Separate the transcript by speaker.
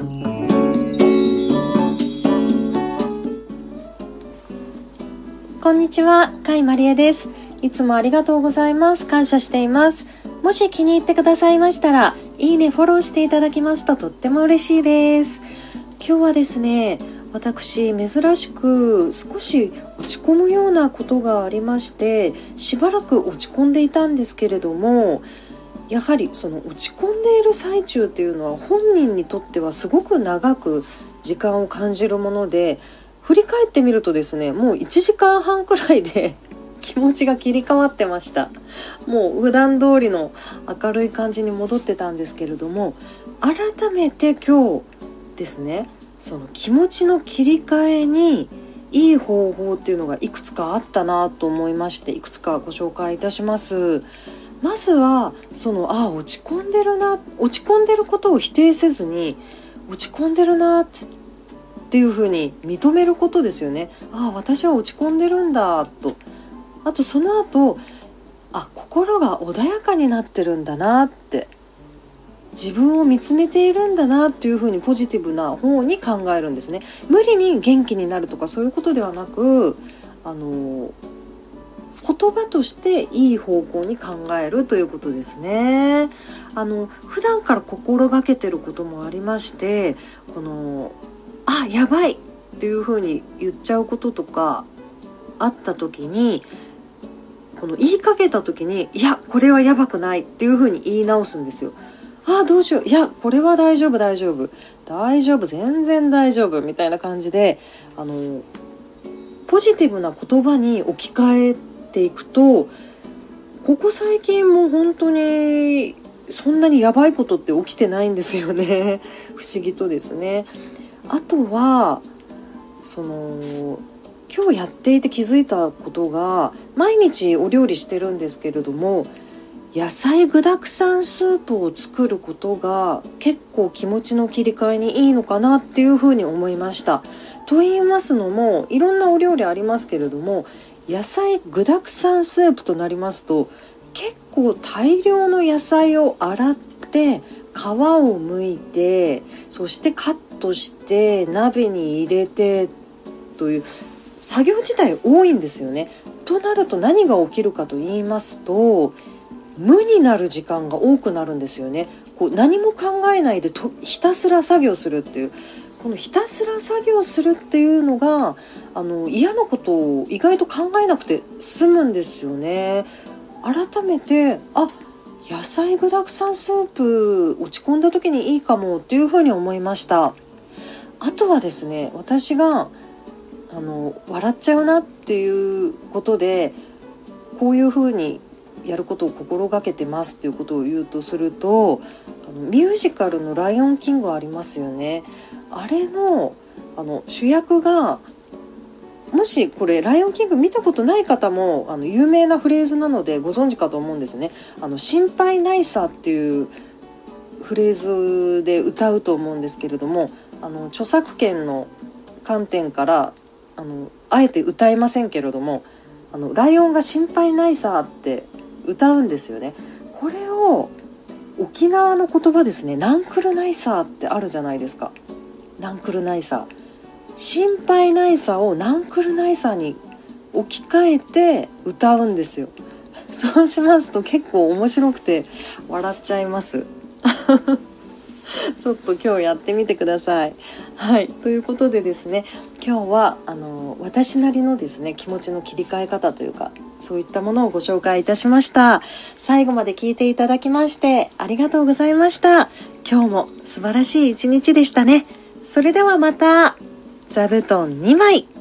Speaker 1: こんにちは、甲斐まりえです。いつもありがとうございます。感謝しています。もし気に入ってくださいましたら、いいね、フォローしていただきますととっても嬉しいです。今日はですね、私、珍しく少し落ち込むようなことがありまして、しばらく落ち込んでいたんですけれども、やはりその落ち込んでいる最中っていうのは本人にとってはすごく長く時間を感じるもので振り返ってみるとですねもう1時間半くらいで 気持ちが切り替わってました。もう普段通りの明るい感じに戻ってたんですけれども改めて今日ですねその気持ちの切り替えにいい方法っていうのがいくつかあったなと思いましていくつかご紹介いたします。まずはそのああ落ち込んでるな落ち込んでることを否定せずに落ち込んでるなっていうふうに認めることですよね。ああ私は落ち込んでるんだと。あとその後あ心が穏やかになってるんだなって。自分を見つめているんだなっていうふうにポジティブな方に考えるんですね。無理に元気になるとかそういうことではなくあの言葉としていい方向に考えるということですね。あの普段から心がけてることもありましてこの「あやばい!」っていうふうに言っちゃうこととかあった時にこの言いかけた時に「いやこれはやばくない」っていうふうに言い直すんですよ。ああどうしよういやこれは大丈夫大丈夫大丈夫全然大丈夫みたいな感じであのポジティブな言葉に置き換えていくとここ最近も本当にそんなにやばいことって起きてないんですよね 不思議とですねあとはその今日やっていて気づいたことが毎日お料理してるんですけれども野菜具沢山スープを作ることが結構気持ちの切り替えにいいのかなっていうふうに思いました。と言いますのもいろんなお料理ありますけれども野菜具沢山スープとなりますと結構大量の野菜を洗って皮を剥いてそしてカットして鍋に入れてという作業自体多いんですよね。となると何が起きるかと言いますと無になる時間が多くなるんですよね。こう何も考えないでとひたすら作業するっていうこのひたすら作業するっていうのがあの嫌なことを意外と考えなくて済むんですよね。改めてあ野菜具沢山スープ落ち込んだ時にいいかもっていうふうに思いましたあとはですね私があの笑っちゃうなっていうことでこういうふうにやることを心がけてますっていうことを言うとするとあのミュージカルの「ライオンキング」ありますよねあれのあの主役がもしこれ「ライオンキング」見たことない方もあの有名なフレーズなのでご存知かと思うんですね。あの心配ないさっていうフレーズで歌うと思うんですけれどもあの著作権の観点からあのあえて歌えませんけれども「あのライオンが心配ないさ」って歌うんですよね。これを沖縄の言葉ですね「ナンクルナイサー」ってあるじゃないですか。ナンクルナイサー。心配ないさをナンクルナイサーに置き換えて歌うんですよ。そうしますと結構面白くて笑っちゃいます。ちょっと今日やってみてください。はい。ということでですね、今日は、あの、私なりのですね、気持ちの切り替え方というか、そういったものをご紹介いたしました。最後まで聞いていただきまして、ありがとうございました。今日も素晴らしい一日でしたね。それではまた、座布団2枚。